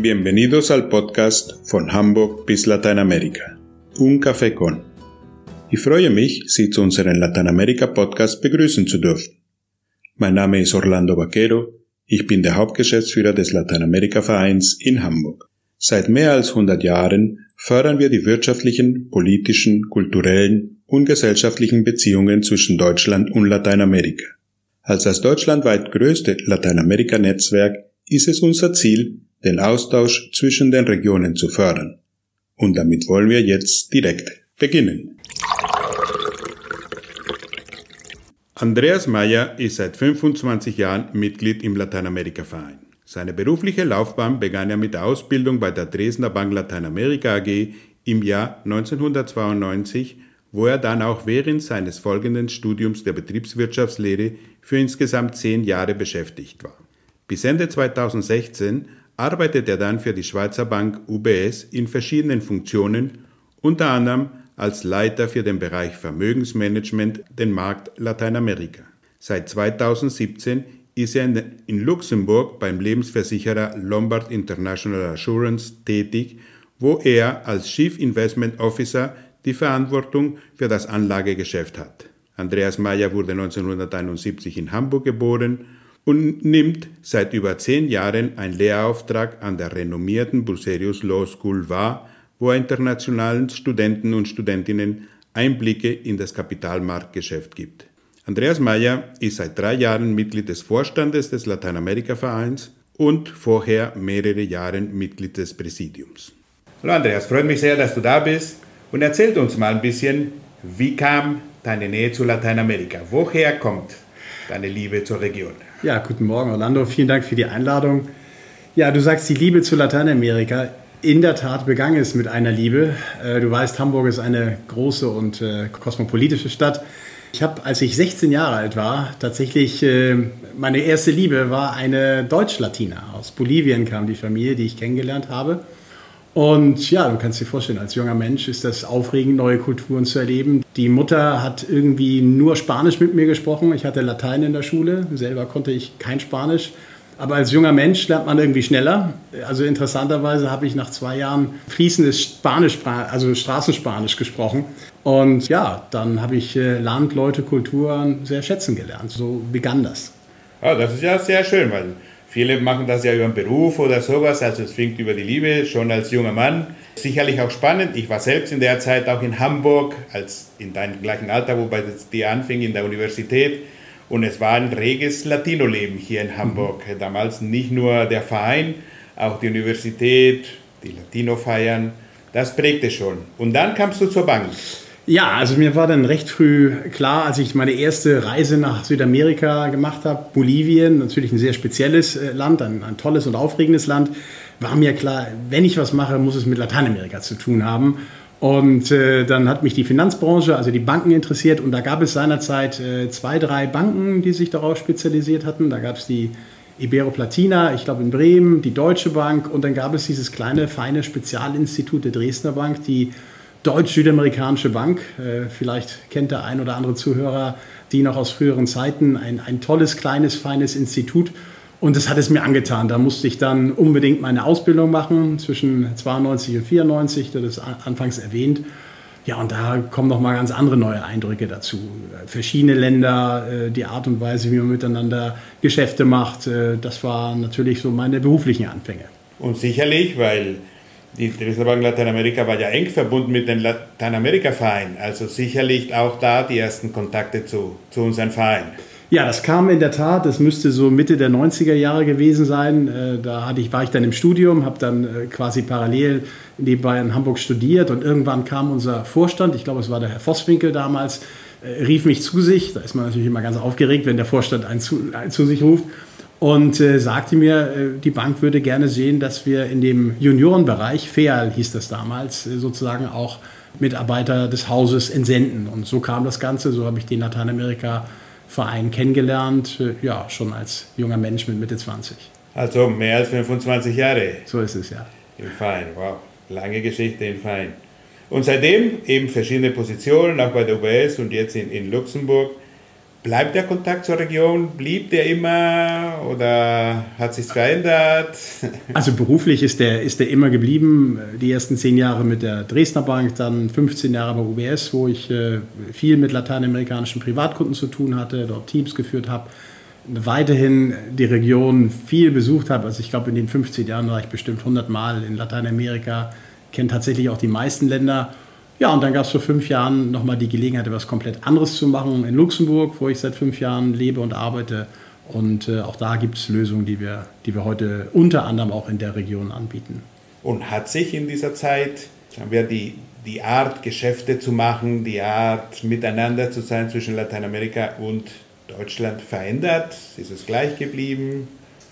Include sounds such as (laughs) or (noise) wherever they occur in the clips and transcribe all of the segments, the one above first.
Bienvenidos al podcast von Hamburg bis Lateinamerika. Un Café con. Ich freue mich, Sie zu unserem Lateinamerika-Podcast begrüßen zu dürfen. Mein Name ist Orlando Vaquero. Ich bin der Hauptgeschäftsführer des Lateinamerika-Vereins in Hamburg. Seit mehr als 100 Jahren fördern wir die wirtschaftlichen, politischen, kulturellen und gesellschaftlichen Beziehungen zwischen Deutschland und Lateinamerika. Als das deutschlandweit größte Lateinamerika-Netzwerk ist es unser Ziel, den Austausch zwischen den Regionen zu fördern. Und damit wollen wir jetzt direkt beginnen. Andreas Meyer ist seit 25 Jahren Mitglied im Lateinamerika-Verein. Seine berufliche Laufbahn begann er mit der Ausbildung bei der Dresdner Bank Lateinamerika AG im Jahr 1992 wo er dann auch während seines folgenden Studiums der Betriebswirtschaftslehre für insgesamt zehn Jahre beschäftigt war. Bis Ende 2016 arbeitet er dann für die Schweizer Bank UBS in verschiedenen Funktionen, unter anderem als Leiter für den Bereich Vermögensmanagement den Markt Lateinamerika. Seit 2017 ist er in Luxemburg beim Lebensversicherer Lombard International Assurance tätig, wo er als Chief Investment Officer die Verantwortung für das Anlagegeschäft hat. Andreas Mayer wurde 1971 in Hamburg geboren und nimmt seit über zehn Jahren einen Lehrauftrag an der renommierten Bucerius Law School wahr, wo er internationalen Studenten und Studentinnen Einblicke in das Kapitalmarktgeschäft gibt. Andreas Mayer ist seit drei Jahren Mitglied des Vorstandes des Lateinamerika-Vereins und vorher mehrere Jahre Mitglied des Präsidiums. Hallo Andreas, freut mich sehr, dass du da bist und erzählt uns mal ein bisschen, wie kam deine Nähe zu Lateinamerika? Woher kommt deine Liebe zur Region? Ja, guten Morgen, Orlando. Vielen Dank für die Einladung. Ja, du sagst, die Liebe zu Lateinamerika. In der Tat begann es mit einer Liebe. Äh, du weißt, Hamburg ist eine große und äh, kosmopolitische Stadt. Ich habe, als ich 16 Jahre alt war, tatsächlich äh, meine erste Liebe war eine Deutsch-Latina. Aus Bolivien kam die Familie, die ich kennengelernt habe. Und ja, du kannst dir vorstellen, als junger Mensch ist das aufregend, neue Kulturen zu erleben. Die Mutter hat irgendwie nur Spanisch mit mir gesprochen. Ich hatte Latein in der Schule, selber konnte ich kein Spanisch. Aber als junger Mensch lernt man irgendwie schneller. Also interessanterweise habe ich nach zwei Jahren fließendes Spanisch, also Straßenspanisch gesprochen. Und ja, dann habe ich äh, Land, Leute, Kulturen sehr schätzen gelernt. So begann das. Oh, das ist ja sehr schön, weil Viele machen das ja über den Beruf oder sowas, also es fängt über die Liebe, schon als junger Mann. Sicherlich auch spannend. Ich war selbst in der Zeit auch in Hamburg, als in deinem gleichen Alter, wobei es dir anfing in der Universität. Und es war ein reges Latino-Leben hier in Hamburg. Mhm. Damals nicht nur der Verein, auch die Universität, die Latino-Feiern. Das prägte schon. Und dann kamst du zur Bank. Ja, also mir war dann recht früh klar, als ich meine erste Reise nach Südamerika gemacht habe, Bolivien, natürlich ein sehr spezielles äh, Land, ein, ein tolles und aufregendes Land, war mir klar, wenn ich was mache, muss es mit Lateinamerika zu tun haben. Und äh, dann hat mich die Finanzbranche, also die Banken interessiert und da gab es seinerzeit äh, zwei, drei Banken, die sich darauf spezialisiert hatten. Da gab es die Ibero Platina, ich glaube in Bremen, die Deutsche Bank und dann gab es dieses kleine, feine Spezialinstitut der Dresdner Bank, die Deutsch-Südamerikanische Bank. Äh, vielleicht kennt der ein oder andere Zuhörer die noch aus früheren Zeiten. Ein, ein tolles, kleines, feines Institut. Und das hat es mir angetan. Da musste ich dann unbedingt meine Ausbildung machen zwischen 92 und 94, das ist anfangs erwähnt. Ja, und da kommen noch mal ganz andere neue Eindrücke dazu. Verschiedene Länder, äh, die Art und Weise, wie man miteinander Geschäfte macht, äh, das waren natürlich so meine beruflichen Anfänge. Und sicherlich, weil die Dresdner Lateinamerika war ja eng verbunden mit dem Lateinamerika-Verein, also sicherlich auch da die ersten Kontakte zu, zu unserem Verein. Ja, das kam in der Tat, das müsste so Mitte der 90er Jahre gewesen sein. Äh, da hatte ich, war ich dann im Studium, habe dann äh, quasi parallel nebenbei in Hamburg studiert und irgendwann kam unser Vorstand, ich glaube es war der Herr Vosswinkel damals, äh, rief mich zu sich. Da ist man natürlich immer ganz aufgeregt, wenn der Vorstand einen zu, einen zu sich ruft und äh, sagte mir, äh, die Bank würde gerne sehen, dass wir in dem Juniorenbereich, FEAL hieß das damals, äh, sozusagen auch Mitarbeiter des Hauses entsenden. Und so kam das Ganze, so habe ich den Lateinamerika-Verein kennengelernt, äh, ja, schon als junger Mensch mit Mitte 20. Also mehr als 25 Jahre. So ist es, ja. Im Verein, wow, lange Geschichte im Verein. Und seitdem eben verschiedene Positionen, auch bei der UBS und jetzt in, in Luxemburg. Bleibt der Kontakt zur Region? Blieb der immer oder hat sich verändert? (laughs) Also beruflich ist der, ist der immer geblieben. Die ersten zehn Jahre mit der Dresdner Bank, dann 15 Jahre bei UBS, wo ich äh, viel mit lateinamerikanischen Privatkunden zu tun hatte, dort Teams geführt habe. Weiterhin die Region viel besucht habe. Also ich glaube, in den 15 Jahren war ich bestimmt 100 Mal in Lateinamerika, kenne tatsächlich auch die meisten Länder ja, und dann gab es vor fünf Jahren nochmal die Gelegenheit, etwas komplett anderes zu machen in Luxemburg, wo ich seit fünf Jahren lebe und arbeite. Und äh, auch da gibt es Lösungen, die wir, die wir heute unter anderem auch in der Region anbieten. Und hat sich in dieser Zeit, sagen wir, die, die Art, Geschäfte zu machen, die Art, miteinander zu sein zwischen Lateinamerika und Deutschland verändert? Ist es gleich geblieben?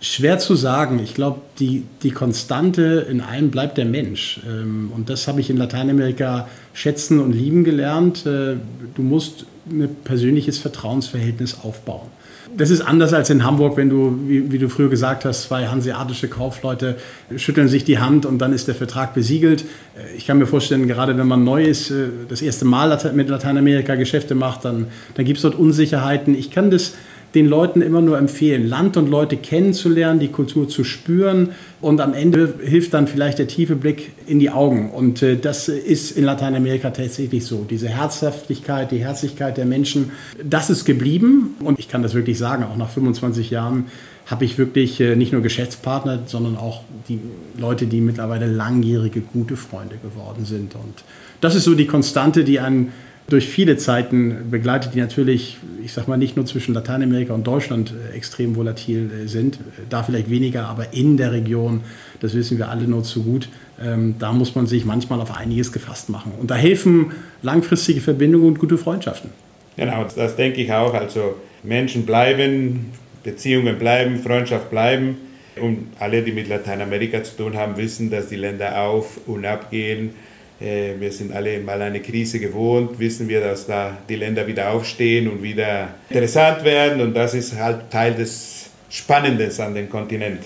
Schwer zu sagen. Ich glaube, die, die Konstante in allem bleibt der Mensch. Ähm, und das habe ich in Lateinamerika schätzen und lieben gelernt. Äh, du musst ein persönliches Vertrauensverhältnis aufbauen. Das ist anders als in Hamburg, wenn du, wie, wie, du früher gesagt hast, zwei hanseatische Kaufleute schütteln sich die Hand und dann ist der Vertrag besiegelt. Äh, ich kann mir vorstellen, gerade wenn man neu ist, äh, das erste Mal mit Lateinamerika Geschäfte macht, dann, dann gibt es dort Unsicherheiten. Ich kann das den Leuten immer nur empfehlen, Land und Leute kennenzulernen, die Kultur zu spüren und am Ende hilft dann vielleicht der tiefe Blick in die Augen. Und äh, das ist in Lateinamerika tatsächlich so. Diese Herzhaftigkeit, die Herzlichkeit der Menschen, das ist geblieben und ich kann das wirklich sagen, auch nach 25 Jahren habe ich wirklich äh, nicht nur Geschäftspartner, sondern auch die Leute, die mittlerweile langjährige gute Freunde geworden sind. Und das ist so die Konstante, die einen durch viele Zeiten begleitet, die natürlich, ich sag mal, nicht nur zwischen Lateinamerika und Deutschland äh, extrem volatil äh, sind, da vielleicht weniger, aber in der Region, das wissen wir alle nur zu gut, ähm, da muss man sich manchmal auf einiges gefasst machen. Und da helfen langfristige Verbindungen und gute Freundschaften. Genau, das denke ich auch. Also Menschen bleiben, Beziehungen bleiben, Freundschaft bleiben. Und alle, die mit Lateinamerika zu tun haben, wissen, dass die Länder auf und ab gehen äh, wir sind alle mal eine Krise gewohnt, wissen wir, dass da die Länder wieder aufstehen und wieder interessant werden und das ist halt Teil des Spannendes an dem Kontinent.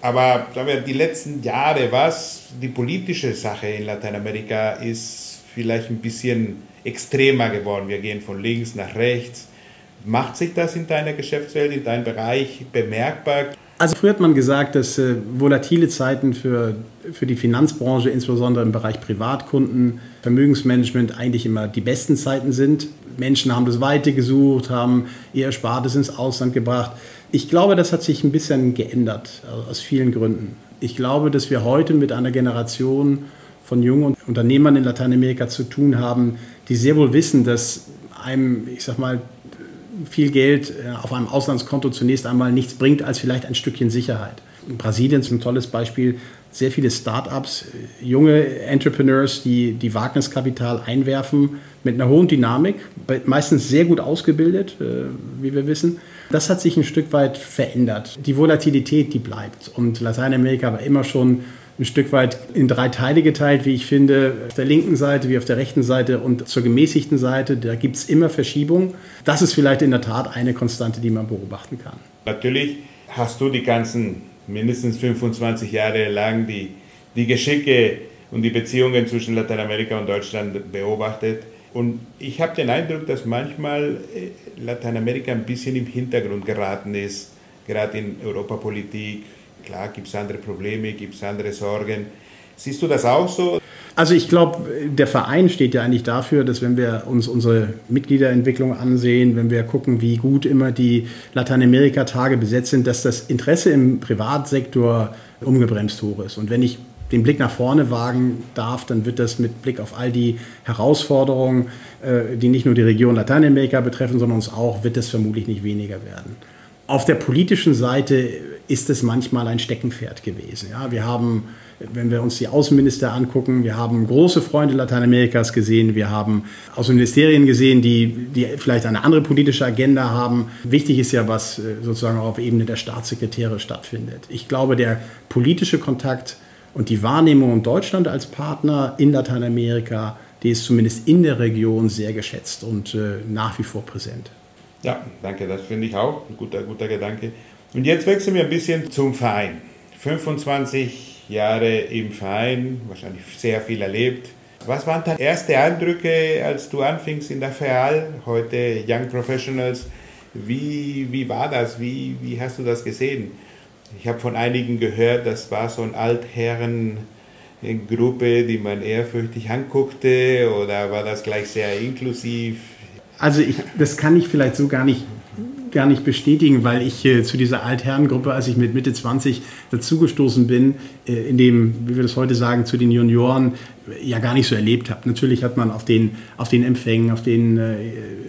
Aber sagen wir, die letzten Jahre, was die politische Sache in Lateinamerika ist vielleicht ein bisschen extremer geworden. Wir gehen von links nach rechts. Macht sich das in deiner Geschäftswelt, in deinem Bereich bemerkbar? Also früher hat man gesagt, dass äh, volatile Zeiten für, für die Finanzbranche, insbesondere im Bereich Privatkunden, Vermögensmanagement eigentlich immer die besten Zeiten sind. Menschen haben das Weite gesucht, haben ihr Erspartes ins Ausland gebracht. Ich glaube, das hat sich ein bisschen geändert, also aus vielen Gründen. Ich glaube, dass wir heute mit einer Generation von jungen Unternehmern in Lateinamerika zu tun haben, die sehr wohl wissen, dass einem, ich sag mal, viel Geld äh, auf einem Auslandskonto zunächst einmal nichts bringt als vielleicht ein Stückchen Sicherheit. In Brasilien ist ein tolles Beispiel. Sehr viele Start-ups, äh, junge Entrepreneurs, die, die Wagniskapital einwerfen mit einer hohen Dynamik, meistens sehr gut ausgebildet, äh, wie wir wissen. Das hat sich ein Stück weit verändert. Die Volatilität, die bleibt. Und Lateinamerika war immer schon ein Stück weit in drei Teile geteilt, wie ich finde. Auf der linken Seite wie auf der rechten Seite und zur gemäßigten Seite, da gibt es immer Verschiebungen. Das ist vielleicht in der Tat eine Konstante, die man beobachten kann. Natürlich hast du die ganzen mindestens 25 Jahre lang die, die Geschicke und die Beziehungen zwischen Lateinamerika und Deutschland beobachtet. Und ich habe den Eindruck, dass manchmal äh, Lateinamerika ein bisschen im Hintergrund geraten ist, gerade in Europapolitik, Klar gibt es andere Probleme, gibt es andere Sorgen. Siehst du das auch so? Also ich glaube, der Verein steht ja eigentlich dafür, dass wenn wir uns unsere Mitgliederentwicklung ansehen, wenn wir gucken, wie gut immer die Lateinamerika-Tage besetzt sind, dass das Interesse im Privatsektor umgebremst hoch ist. Und wenn ich den Blick nach vorne wagen darf, dann wird das mit Blick auf all die Herausforderungen, äh, die nicht nur die Region Lateinamerika betreffen, sondern uns auch, wird das vermutlich nicht weniger werden. Auf der politischen Seite ist es manchmal ein Steckenpferd gewesen. Ja, wir haben, wenn wir uns die Außenminister angucken, wir haben große Freunde Lateinamerikas gesehen, wir haben Außenministerien gesehen, die, die vielleicht eine andere politische Agenda haben. Wichtig ist ja, was äh, sozusagen auf Ebene der Staatssekretäre stattfindet. Ich glaube, der politische Kontakt und die Wahrnehmung Deutschland als Partner in Lateinamerika, die ist zumindest in der Region sehr geschätzt und äh, nach wie vor präsent. Ja, danke, das finde ich auch ein guter, guter Gedanke. Und jetzt wechseln wir ein bisschen zum Verein. 25 Jahre im Verein, wahrscheinlich sehr viel erlebt. Was waren deine ersten Eindrücke, als du anfingst in der FEAL, heute Young Professionals? Wie, wie war das? Wie, wie hast du das gesehen? Ich habe von einigen gehört, das war so ein Altherren. Gruppe, die man ehrfürchtig anguckte, oder war das gleich sehr inklusiv? Also ich, das kann ich vielleicht so gar nicht gar nicht bestätigen, weil ich äh, zu dieser Altherrengruppe, als ich mit Mitte 20 dazugestoßen bin, äh, in dem, wie wir das heute sagen, zu den Junioren, äh, ja gar nicht so erlebt habe. Natürlich hat man auf den, auf den Empfängen, auf den äh,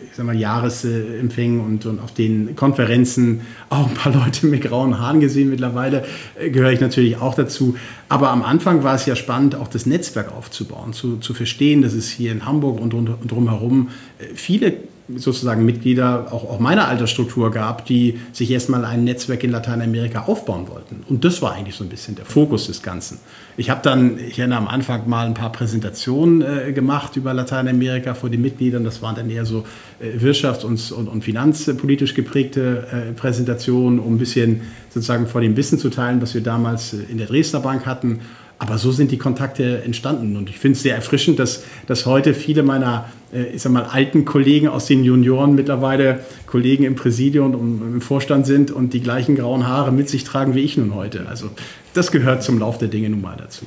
ich sag mal, Jahresempfängen und, und auf den Konferenzen auch ein paar (laughs) Leute mit grauen Haaren gesehen. Mittlerweile äh, gehöre ich natürlich auch dazu. Aber am Anfang war es ja spannend, auch das Netzwerk aufzubauen, zu, zu verstehen, dass es hier in Hamburg und, und, und drumherum viele sozusagen Mitglieder auch, auch meiner Altersstruktur gab, die sich erstmal ein Netzwerk in Lateinamerika aufbauen wollten. Und das war eigentlich so ein bisschen der Fokus des Ganzen. Ich habe dann, ich erinnere am Anfang mal ein paar Präsentationen äh, gemacht über Lateinamerika vor den Mitgliedern. Das waren dann eher so äh, wirtschafts- und, und, und, finanzpolitisch geprägte äh, Präsentationen, um ein bisschen sozusagen vor dem Wissen zu teilen, was wir damals äh, in der Dresdner Bank hatten. Aber so sind die Kontakte entstanden. Und ich finde es sehr erfrischend, dass, dass heute viele meiner, äh, ich sag mal, alten Kollegen aus den Junioren mittlerweile Kollegen im Präsidium und im Vorstand sind und die gleichen grauen Haare mit sich tragen wie ich nun heute. Also das gehört zum Lauf der Dinge nun mal dazu.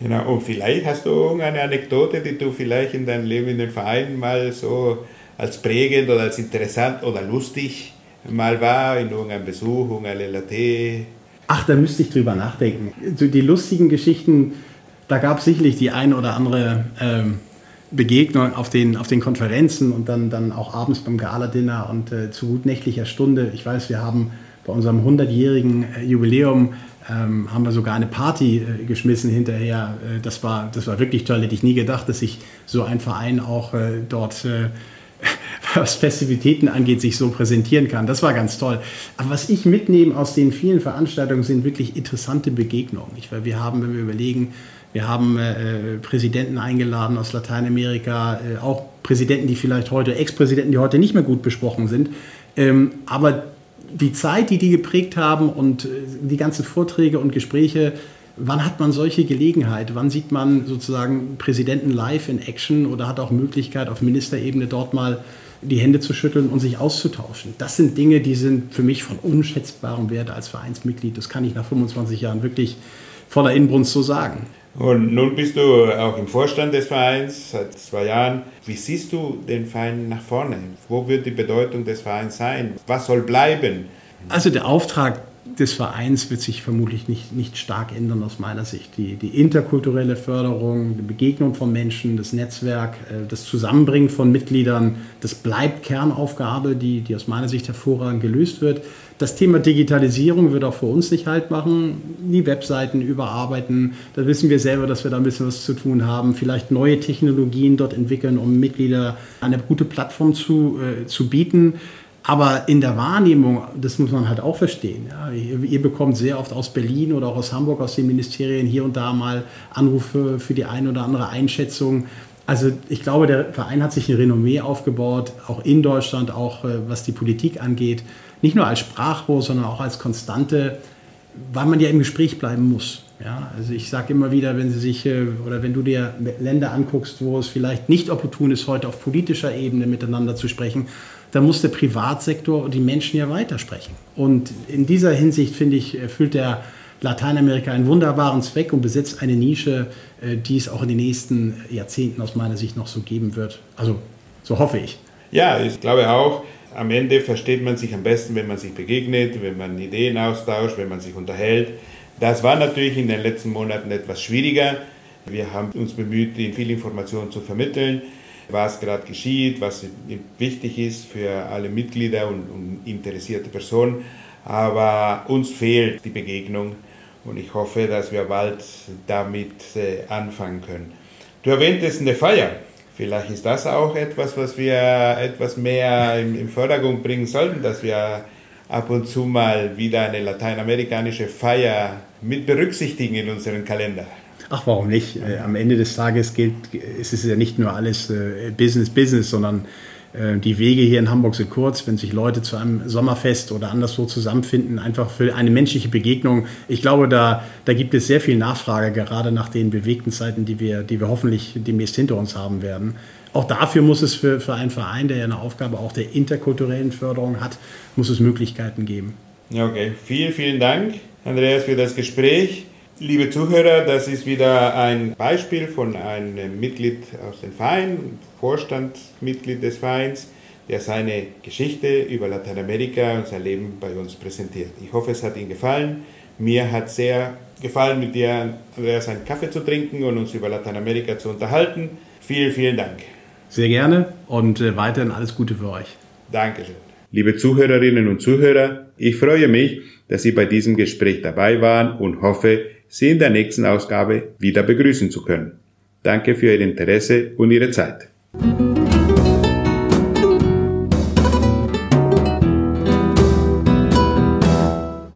Genau, und vielleicht hast du eine Anekdote, die du vielleicht in deinem Leben in den Vereinen mal so als prägend oder als interessant oder lustig mal war, in irgendeinem Besuch, irgendein LAT, Ach, da müsste ich drüber nachdenken. So die lustigen Geschichten, da gab es sicherlich die ein oder andere ähm, Begegnung auf den, auf den Konferenzen und dann, dann auch abends beim Gala-Dinner und äh, zu gut nächtlicher Stunde. Ich weiß, wir haben bei unserem 100-jährigen äh, Jubiläum ähm, haben wir sogar eine Party äh, geschmissen hinterher. Äh, das, war, das war wirklich toll. Hätte ich nie gedacht, dass sich so ein Verein auch äh, dort äh, was Festivitäten angeht, sich so präsentieren kann. Das war ganz toll. Aber was ich mitnehme aus den vielen Veranstaltungen, sind wirklich interessante Begegnungen. Ich, weil wir haben, wenn wir überlegen, wir haben äh, Präsidenten eingeladen aus Lateinamerika, äh, auch Präsidenten, die vielleicht heute, Ex-Präsidenten, die heute nicht mehr gut besprochen sind. Ähm, aber die Zeit, die die geprägt haben und äh, die ganzen Vorträge und Gespräche, Wann hat man solche Gelegenheit? Wann sieht man sozusagen Präsidenten live in Action oder hat auch Möglichkeit, auf Ministerebene dort mal die Hände zu schütteln und sich auszutauschen? Das sind Dinge, die sind für mich von unschätzbarem Wert als Vereinsmitglied. Das kann ich nach 25 Jahren wirklich voller Inbrunst so sagen. Und nun bist du auch im Vorstand des Vereins seit zwei Jahren. Wie siehst du den Verein nach vorne? Wo wird die Bedeutung des Vereins sein? Was soll bleiben? Also der Auftrag des Vereins wird sich vermutlich nicht, nicht stark ändern aus meiner Sicht. Die, die interkulturelle Förderung, die Begegnung von Menschen, das Netzwerk, äh, das Zusammenbringen von Mitgliedern, das bleibt Kernaufgabe, die, die aus meiner Sicht hervorragend gelöst wird. Das Thema Digitalisierung wird auch für uns nicht halt machen. Die Webseiten überarbeiten. Da wissen wir selber, dass wir da ein bisschen was zu tun haben. Vielleicht neue Technologien dort entwickeln, um Mitglieder eine gute Plattform zu, äh, zu bieten. Aber in der Wahrnehmung, das muss man halt auch verstehen. Ja, ihr, ihr, bekommt sehr oft aus Berlin oder auch aus Hamburg, aus den Ministerien hier und da mal Anrufe für die eine oder andere Einschätzung. Also ich glaube, der Verein hat sich ein Renommee aufgebaut, auch in Deutschland, auch äh, was die Politik angeht. Nicht nur als Sprachrohr, sondern auch als Konstante, weil man ja im Gespräch bleiben muss. Ja, also ich sage immer wieder, wenn Sie sich äh, oder wenn du dir Länder anguckst, wo es vielleicht nicht opportun ist, heute auf politischer Ebene miteinander zu sprechen, da muss der Privatsektor und die Menschen ja weitersprechen. Und in dieser Hinsicht, finde ich, erfüllt der Lateinamerika einen wunderbaren Zweck und besetzt eine Nische, äh, die es auch in den nächsten Jahrzehnten aus meiner Sicht noch so geben wird. Also so hoffe ich. Ja, ich glaube auch, am Ende versteht man sich am besten, wenn man sich begegnet, wenn man Ideen austauscht, wenn man sich unterhält. Das war natürlich in den letzten Monaten etwas schwieriger. Wir haben uns bemüht, Ihnen viel Informationen zu vermitteln was gerade geschieht, was wichtig ist für alle Mitglieder und, und interessierte Personen. Aber uns fehlt die Begegnung und ich hoffe, dass wir bald damit äh, anfangen können. Du erwähntest eine Feier. Vielleicht ist das auch etwas, was wir etwas mehr im, im Vordergrund bringen sollten, dass wir ab und zu mal wieder eine lateinamerikanische Feier mit berücksichtigen in unseren Kalender. Ach, warum nicht? Äh, am Ende des Tages gilt, es ist ja nicht nur alles äh, Business, Business, sondern äh, die Wege hier in Hamburg sind kurz, wenn sich Leute zu einem Sommerfest oder anderswo zusammenfinden, einfach für eine menschliche Begegnung. Ich glaube, da, da gibt es sehr viel Nachfrage, gerade nach den bewegten Zeiten, die wir, die wir hoffentlich demnächst hinter uns haben werden. auch dafür muss es für, für einen Verein, der ja eine Aufgabe auch der interkulturellen Förderung hat, muss es Möglichkeiten geben. Okay, vielen, vielen Dank, Andreas, für das Gespräch. Liebe Zuhörer, das ist wieder ein Beispiel von einem Mitglied aus dem Verein, Vorstandsmitglied des Vereins, der seine Geschichte über Lateinamerika und sein Leben bei uns präsentiert. Ich hoffe, es hat Ihnen gefallen. Mir hat sehr gefallen, mit dir, Andreas, einen Kaffee zu trinken und uns über Lateinamerika zu unterhalten. Vielen, vielen Dank. Sehr gerne und äh, weiterhin alles Gute für euch. Dankeschön. Liebe Zuhörerinnen und Zuhörer, ich freue mich, dass Sie bei diesem Gespräch dabei waren und hoffe, Sie in der nächsten Ausgabe wieder begrüßen zu können. Danke für Ihr Interesse und Ihre Zeit.